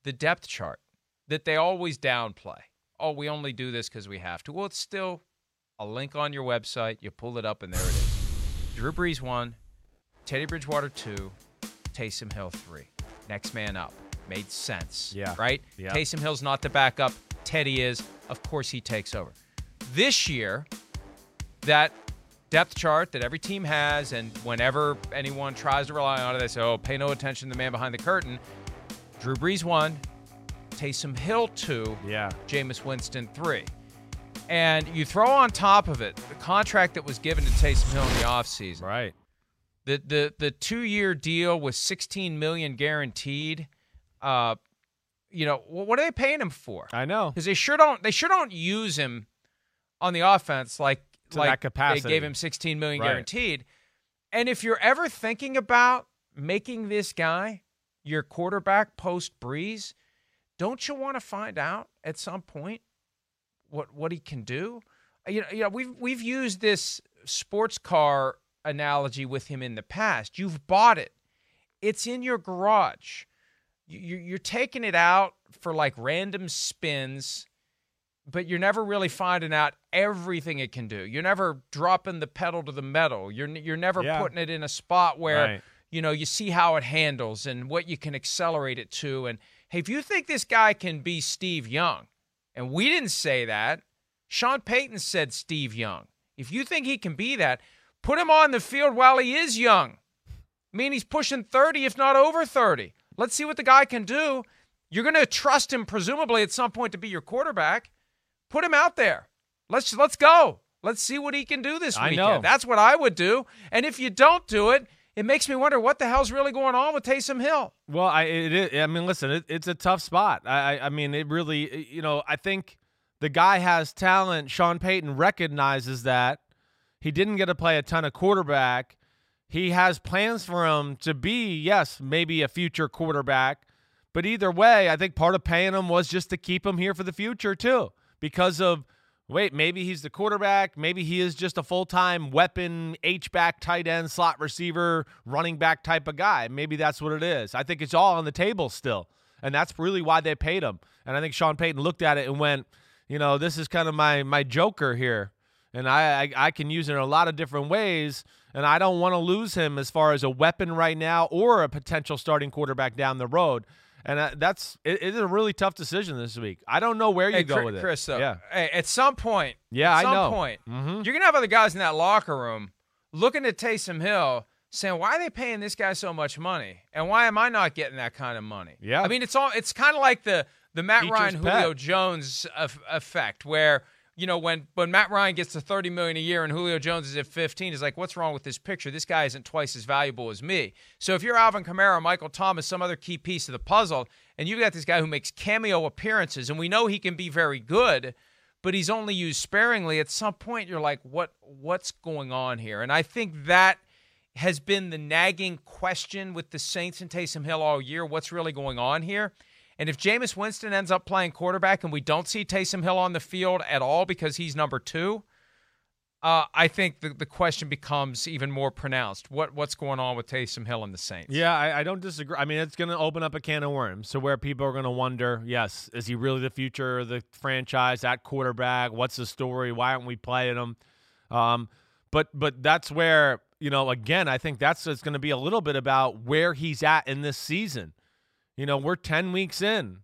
The depth chart that they always downplay. Oh, we only do this because we have to. Well, it's still a link on your website. You pull it up, and there it is. Drew Brees one, Teddy Bridgewater two, Taysom Hill three. Next man up. Made sense. Yeah. Right? Yeah. Taysom Hill's not the backup. Teddy is. Of course he takes over. This year, that depth chart that every team has, and whenever anyone tries to rely on it, they say, oh, pay no attention to the man behind the curtain. Drew Brees one, Taysom Hill two, Yeah. Jameis Winston three. And you throw on top of it the contract that was given to Taysom Hill in the offseason. Right. The the the two year deal with 16 million guaranteed. Uh, you know what are they paying him for? I know. Because they sure don't they sure don't use him on the offense like To like that capacity. they gave him 16 million Right. guaranteed. And if you're ever thinking about making this guy your quarterback post Brees, don't you want to find out at some point what what he can do? You know, you know we've we've used this sports car analogy with him in the past. You've bought it. It's in your garage. You- You're taking it out for like random spins, but you're never really finding out everything it can do. You're never dropping the pedal to the metal. You're you're never Yeah. putting it in a spot where Right. you know you see how it handles and what you can accelerate it to. And hey, if you think this guy can be Steve Young, and we didn't say that, Sean Payton said Steve Young. If you think he can be that, put him on the field while he is young. I mean, he's pushing 30, if not over 30. Let's see what the guy can do. You're going to trust him presumably at some point to be your quarterback. Put him out there. Let's let's go. Let's see what he can do this I weekend. know. That's what I would do. And if you don't do it, it makes me wonder what the hell's really going on with Taysom Hill. Well, I it, is- I mean, listen, it, it's a tough spot. I, I I mean, it really, you know, I think the guy has talent. Sean Payton recognizes that. He didn't get to play a ton of quarterback. He has plans for him to be, yes, maybe a future quarterback. But either way, I think part of paying him was just to keep him here for the future too, because of wait, maybe he's the quarterback, maybe he is just a full time weapon, H back, tight end, slot receiver, running back type of guy. Maybe that's what it is. I think it's all on the table still, and that's really why they paid him. And I think Sean Payton looked at it and went, you know, this is kind of my my joker here, and I I, I can use it in a lot of different ways. And I don't want to lose him as far as a weapon right now or a potential starting quarterback down the road. And uh, that's it, it is a really tough decision this week. I don't know where you Hey, go Chris, with it. Chris, though, yeah, hey, at some point, Yeah, at I some know. point, Mhm. you're gonna have other guys in that locker room looking at Taysom Hill, saying, "Why are they paying this guy so much money, and why am I not getting that kind of money?" Yeah. I mean, it's all it's kind of like the the Matt Ryan pet. Julio Jones effect, where you know when when Matt Ryan gets to 30 million a year and Julio Jones is at 15, is like, what's wrong with this picture? This guy isn't twice as valuable as me. So if you're Alvin Kamara, Michael Thomas, some other key piece of the puzzle, and you've got this guy who makes cameo appearances, and we know he can be very good but he's only used sparingly at some point you're like what what's going on here and i think that has been the nagging question with the saints and taysom hill all year what's really going on here and if Jameis Winston ends up playing quarterback and we don't see Taysom Hill on the field at all because he's number two, uh, I think the, the question becomes even more pronounced. What what's going on with Taysom Hill and the Saints? yeah, I, I don't disagree. I mean, it's going to open up a can of worms. So where people are going to wonder, yes, is he really the future of the franchise? That quarterback? What's the story? Why aren't we playing him? Um, but but that's where you know again, I think that's it's going to be a little bit about where he's at in this season. You know, we're 10 weeks in.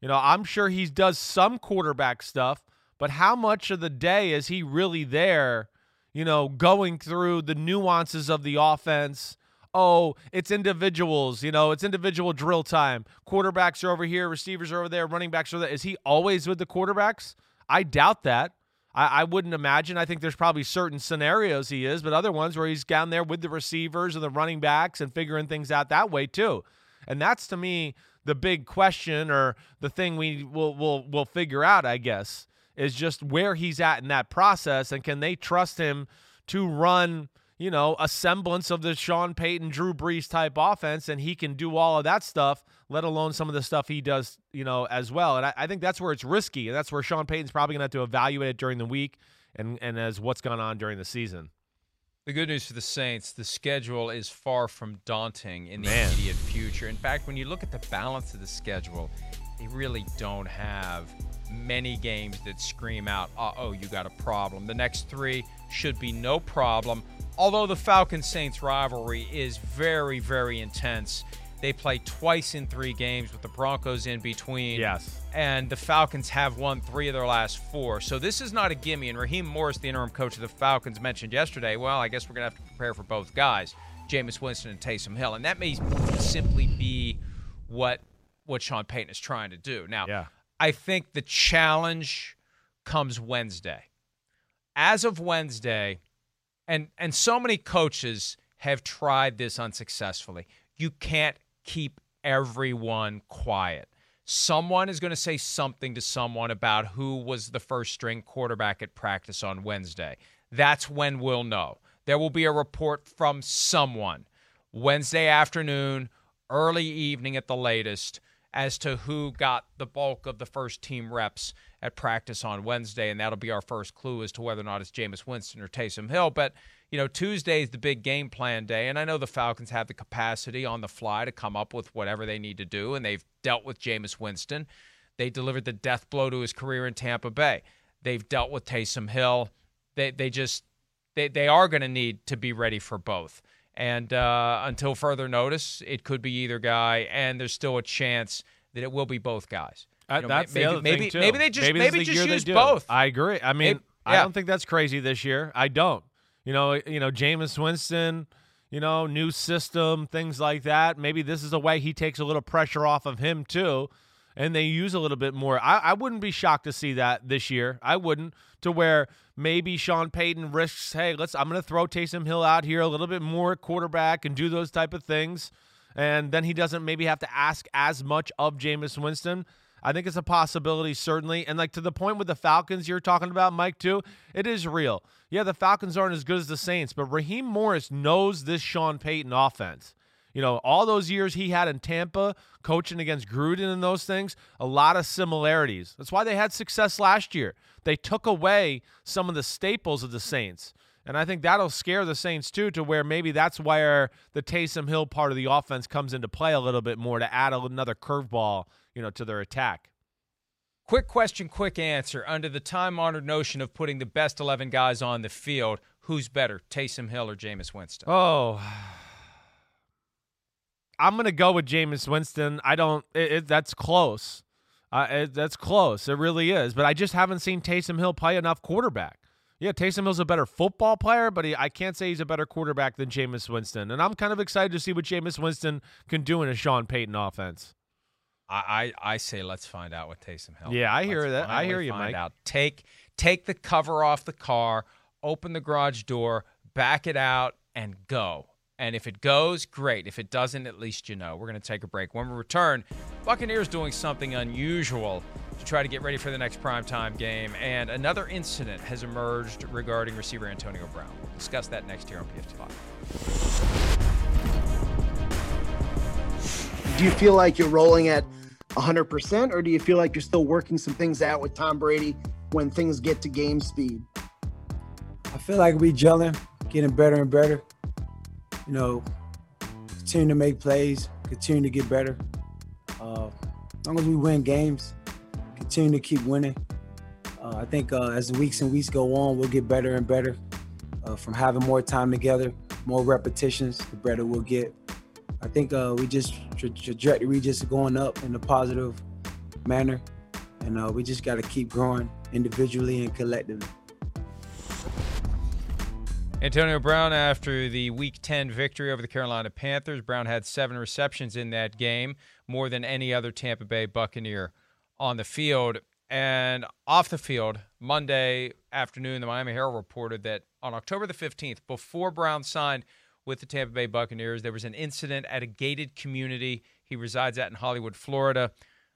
You know, I'm sure he does some quarterback stuff, but how much of the day is he really there, you know, going through the nuances of the offense? Oh, it's individuals, you know, it's individual drill time. Quarterbacks are over here, receivers are over there, running backs are there. Is he always with the quarterbacks? I doubt that. I, I wouldn't imagine. I think there's probably certain scenarios he is, but other ones where he's down there with the receivers and the running backs and figuring things out that way too. And that's to me the big question or the thing we will will will figure out, I guess, is just where he's at in that process and can they trust him to run, you know, a semblance of the Sean Payton, Drew Brees type offense and he can do all of that stuff, let alone some of the stuff he does, you know, as well. And I, I think that's where it's risky. And that's where Sean Payton's probably gonna have to evaluate it during the week and, and as what's gone on during the season. The good news for the Saints, the schedule is far from daunting in the Man. immediate future. In fact, when you look at the balance of the schedule, they really don't have many games that scream out, uh oh, you got a problem. The next three should be no problem. Although the Falcons Saints rivalry is very, very intense. They play twice in three games with the Broncos in between Yes. and the Falcons have won three of their last four. So this is not a gimme. And Raheem Morris, the interim coach of the Falcons, mentioned yesterday, well, I guess we're going to have to prepare for both guys, Jameis Winston and Taysom Hill. And that may simply be what what Sean Payton is trying to do. Now, Yeah. I think the challenge comes Wednesday. As of Wednesday, and and so many coaches have tried this unsuccessfully. You can't keep everyone quiet. Someone is going to say something to someone about who was the first string quarterback at practice on Wednesday. That's when we'll know. There will be a report from someone Wednesday afternoon, early evening at the latest, as to who got the bulk of the first team reps at practice on Wednesday, and that'll be our first clue as to whether or not it's Jameis Winston or Taysom Hill. But you know, Tuesday is the big game plan day, and I know the Falcons have the capacity on the fly to come up with whatever they need to do, and they've dealt with Jameis Winston. They delivered the death blow to his career in Tampa Bay. They've dealt with Taysom Hill. They they just they they are going to need to be ready for both. And uh, until further notice, it could be either guy, and there's still a chance that it will be both guys. Uh, You know, that's maybe, the other maybe, thing too. maybe they just maybe, maybe, the just use both. I agree. I mean, Maybe- I don't think that's crazy this year. I don't. You know, you know, Jameis Winston. You know, new system, things like that. Maybe this is a way he takes a little pressure off of him too, and they use a little bit more. I, I wouldn't be shocked to see that this year. I wouldn't to where maybe Sean Payton risks, hey, let's I'm gonna throw Taysom Hill out here a little bit more quarterback and do those type of things. And then he doesn't maybe have to ask as much of Jameis Winston. I think it's a possibility, certainly. And like to the point with the Falcons you're talking about, Mike, too, it is real. Yeah, the Falcons aren't as good as the Saints, but Raheem Morris knows this Sean Payton offense. You know, all those years he had in Tampa, coaching against Gruden and those things, a lot of similarities. That's why they had success last year. They took away some of the staples of the Saints. And I think that'll scare the Saints too, to where maybe that's where the Taysom Hill part of the offense comes into play a little bit more to add another curveball, you know, to their attack. Quick question, quick answer. Under the time-honored notion of putting the best eleven guys on the field, who's better, Taysom Hill or Jameis Winston? Oh, *sighs* I'm gonna go with Jameis Winston. I don't. It, it, that's close. Uh, it, that's close. It really is. But I just haven't seen Taysom Hill play enough quarterback. Yeah, Taysom Hill's a better football player, but he, I can't say he's a better quarterback than Jameis Winston. And I'm kind of excited to see what Jameis Winston can do in a Sean Payton offense. I, I, I say let's find out with Taysom Hill. Yeah, I hear let's that. I hear you, Mike. Out. Take take the cover off the car, open the garage door, back it out, and go. And if it goes, great. If it doesn't, at least you know. We're going to take a break. When we return, Buccaneers doing something unusual to try to get ready for the next primetime game. And another incident has emerged regarding receiver Antonio Brown. We'll discuss that next year on PFT Live. Do you feel like you're rolling at 100%, or do you feel like you're still working some things out with Tom Brady when things get to game speed? I feel like we gelling, getting better and better you know, continue to make plays, continue to get better. Uh, as long as we win games, continue to keep winning. Uh, I think uh, as the weeks and weeks go on, we'll get better and better. Uh, from having more time together, more repetitions, the better we'll get. I think uh, we just tra- trajectory just going up in a positive manner, and uh, we just got to keep growing individually and collectively. Antonio Brown, after the Week 10 victory over the Carolina Panthers, Brown had seven receptions in that game, more than any other Tampa Bay Buccaneer on the field. And off the field, Monday afternoon, the Miami Herald reported that on October the 15th, before Brown signed with the Tampa Bay Buccaneers, there was an incident at a gated community he resides at in Hollywood, Florida.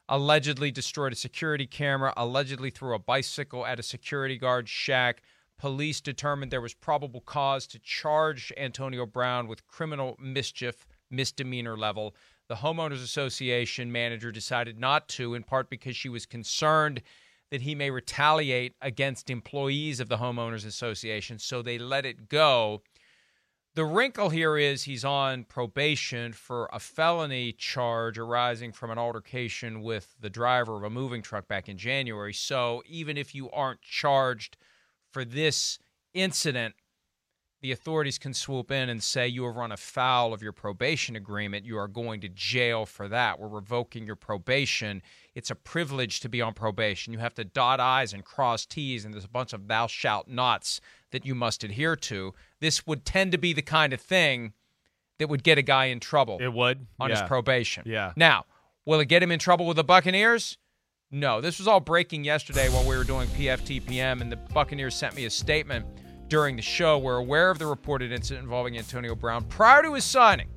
Allegedly destroyed a security camera, allegedly threw a bicycle at a security guard shack Police determined there was probable cause to charge Antonio Brown with criminal mischief, misdemeanor level. The Homeowners Association manager decided not to, in part because she was concerned that he may retaliate against employees of the Homeowners Association, so they let it go. The wrinkle here is he's on probation for a felony charge arising from an altercation with the driver of a moving truck back in January. So even if you aren't charged for this incident, the authorities can swoop in and say you have run afoul of your probation agreement. You are going to jail for that. We're revoking your probation. It's a privilege to be on probation. You have to dot I's and cross T's, and there's a bunch of thou shalt nots that you must adhere to. This would tend to be the kind of thing that would get a guy in trouble. It would on yeah. his probation. Yeah. Now, will it get him in trouble with the Buccaneers? No, this was all breaking yesterday while we were doing PFTPM, and the Buccaneers sent me a statement during the show. We're aware of the reported incident involving Antonio Brown prior to his signing.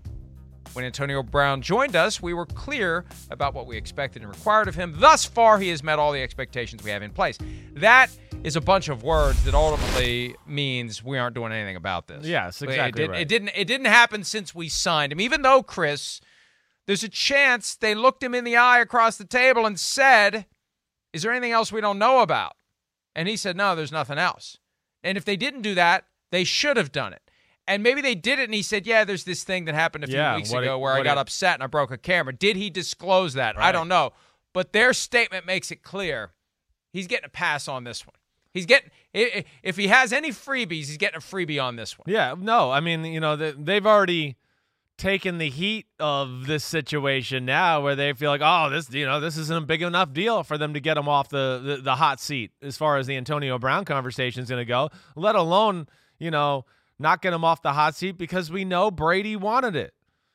When Antonio Brown joined us, we were clear about what we expected and required of him. Thus far, he has met all the expectations we have in place. That is a bunch of words that ultimately means we aren't doing anything about this. Yes, exactly. It, right. it didn't. It didn't happen since we signed him. Even though Chris there's a chance they looked him in the eye across the table and said, Is there anything else we don't know about? And he said, No, there's nothing else. And if they didn't do that, they should have done it. And maybe they did it and he said, Yeah, there's this thing that happened a few yeah, weeks ago it, where I got it, upset and I broke a camera. Did he disclose that? Right. I don't know. But their statement makes it clear he's getting a pass on this one. He's getting if he has any freebies, he's getting a freebie on this one. Yeah, no, I mean, you know, they've already taken the heat of this situation now where they feel like oh this you know this isn't a big enough deal for them to get him off the the, the hot seat as far as the Antonio Brown conversation is going to go let alone you know not get him off the hot seat because we know Brady wanted it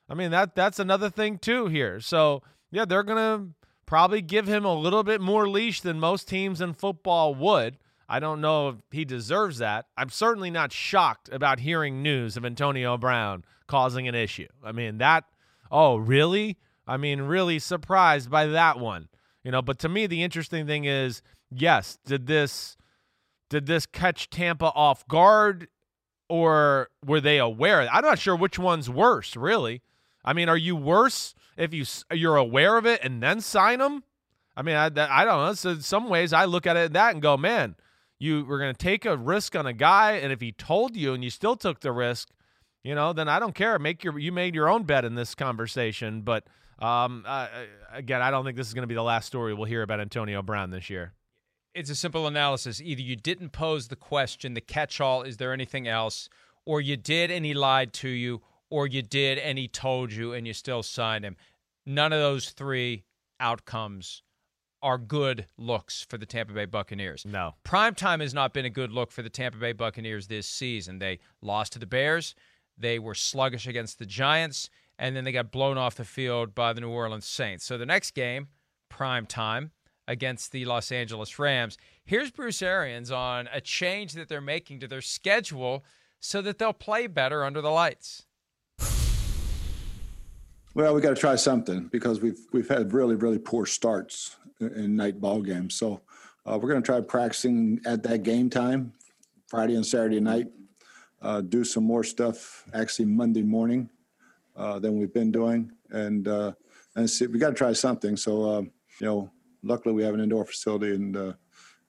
I mean that that's another thing too here so yeah they're going to probably give him a little bit more leash than most teams in football would. I don't know if he deserves that. I'm certainly not shocked about hearing news of Antonio Brown causing an issue. I mean, that, oh, really? I mean, really surprised by that one. You know, but to me, the interesting thing is yes, did this. Did this catch Tampa off guard or were they aware? I'm not sure which one's worse, really. I mean, are you worse if you you're aware of it and then sign them? I mean, I, I don't know. So in some ways, I look at it that and go, man, you were going to take a risk on a guy, and if he told you and you still took the risk, you know, then I don't care. Make your you made your own bet in this conversation, but um, uh, again, I don't think this is going to be the last story we'll hear about Antonio Brown this year it's a simple analysis. Either you didn't pose the question, the catch all, is there anything else? Or you did and he lied to you, or you did and he told you and you still signed him. None of those three outcomes are good looks for the Tampa Bay Buccaneers. No. Prime time has not been a good look for the Tampa Bay Buccaneers this season. They lost to the Bears, they were sluggish against the Giants, and then they got blown off the field by the New Orleans Saints. So the next game, prime time, against the Los Angeles Rams. Here's Bruce Arians on a change that they're making to their schedule so that they'll play better under the lights. Well, we got to try something because we've we've had really really poor starts in night ball games. So uh, we're going to try practicing at that game time, Friday and Saturday night. Uh, do some more stuff actually Monday morning uh, than we've been doing, and uh, and see, we got to try something. So uh, you know, luckily we have an indoor facility and uh,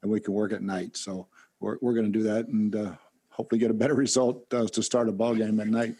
and we can work at night. So we're we're going to do that and uh, hopefully get a better *laughs* result uh, to start a ball game at night.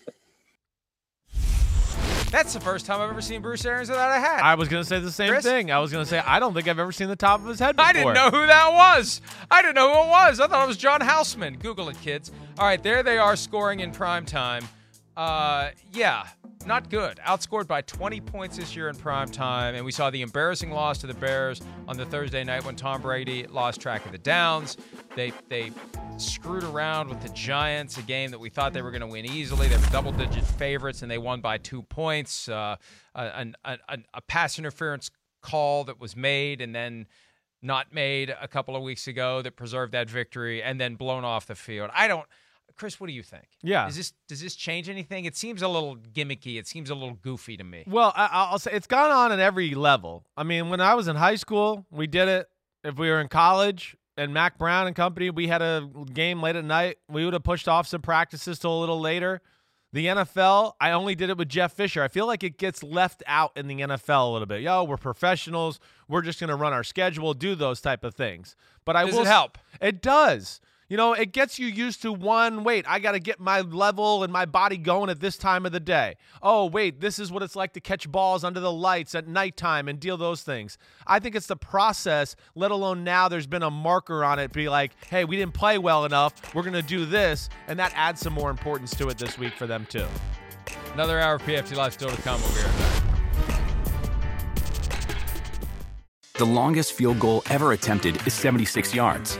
That's the first time I've ever seen Bruce Arians without a hat. I was going to say the same Chris? thing. I was going to say I don't think I've ever seen the top of his head before. I didn't know who that was. I didn't know who it was. I thought it was John Houseman. Google it, kids. All right, there they are scoring in prime time. Uh, yeah, not good. Outscored by 20 points this year in prime time, and we saw the embarrassing loss to the Bears on the Thursday night when Tom Brady lost track of the downs. They they screwed around with the Giants, a game that we thought they were going to win easily. They were double-digit favorites, and they won by two points. Uh, a, pass interference call that was made and then not made a couple of weeks ago that preserved that victory, and then blown off the field. I don't. Chris, what do you think? Yeah, does this does this change anything? It seems a little gimmicky. It seems a little goofy to me. Well, I, will say it's gone on at every level. I mean, when I was in high school, we did it. If we were in college and Mack Brown and company, we had a game late at night. We would have pushed off some practices till a little later. The NFL, I only did it with Jeff Fisher. I feel like it gets left out in the NFL a little bit. Yo, we're professionals. We're just going to run our schedule, do those type of things. But I does will it help. It does. You know, it gets you used to one, wait, I got to get my level and my body going at this time of the day. Oh, wait, this is what it's like to catch balls under the lights at nighttime and deal those things. I think it's the process, let alone now there's been a marker on it, be like, hey, we didn't play well enough. We're going to do this. And that adds some more importance to it this week for them, too. Another hour of PFT Live still to come. We'll be right back. The longest field goal ever attempted is 76 yards.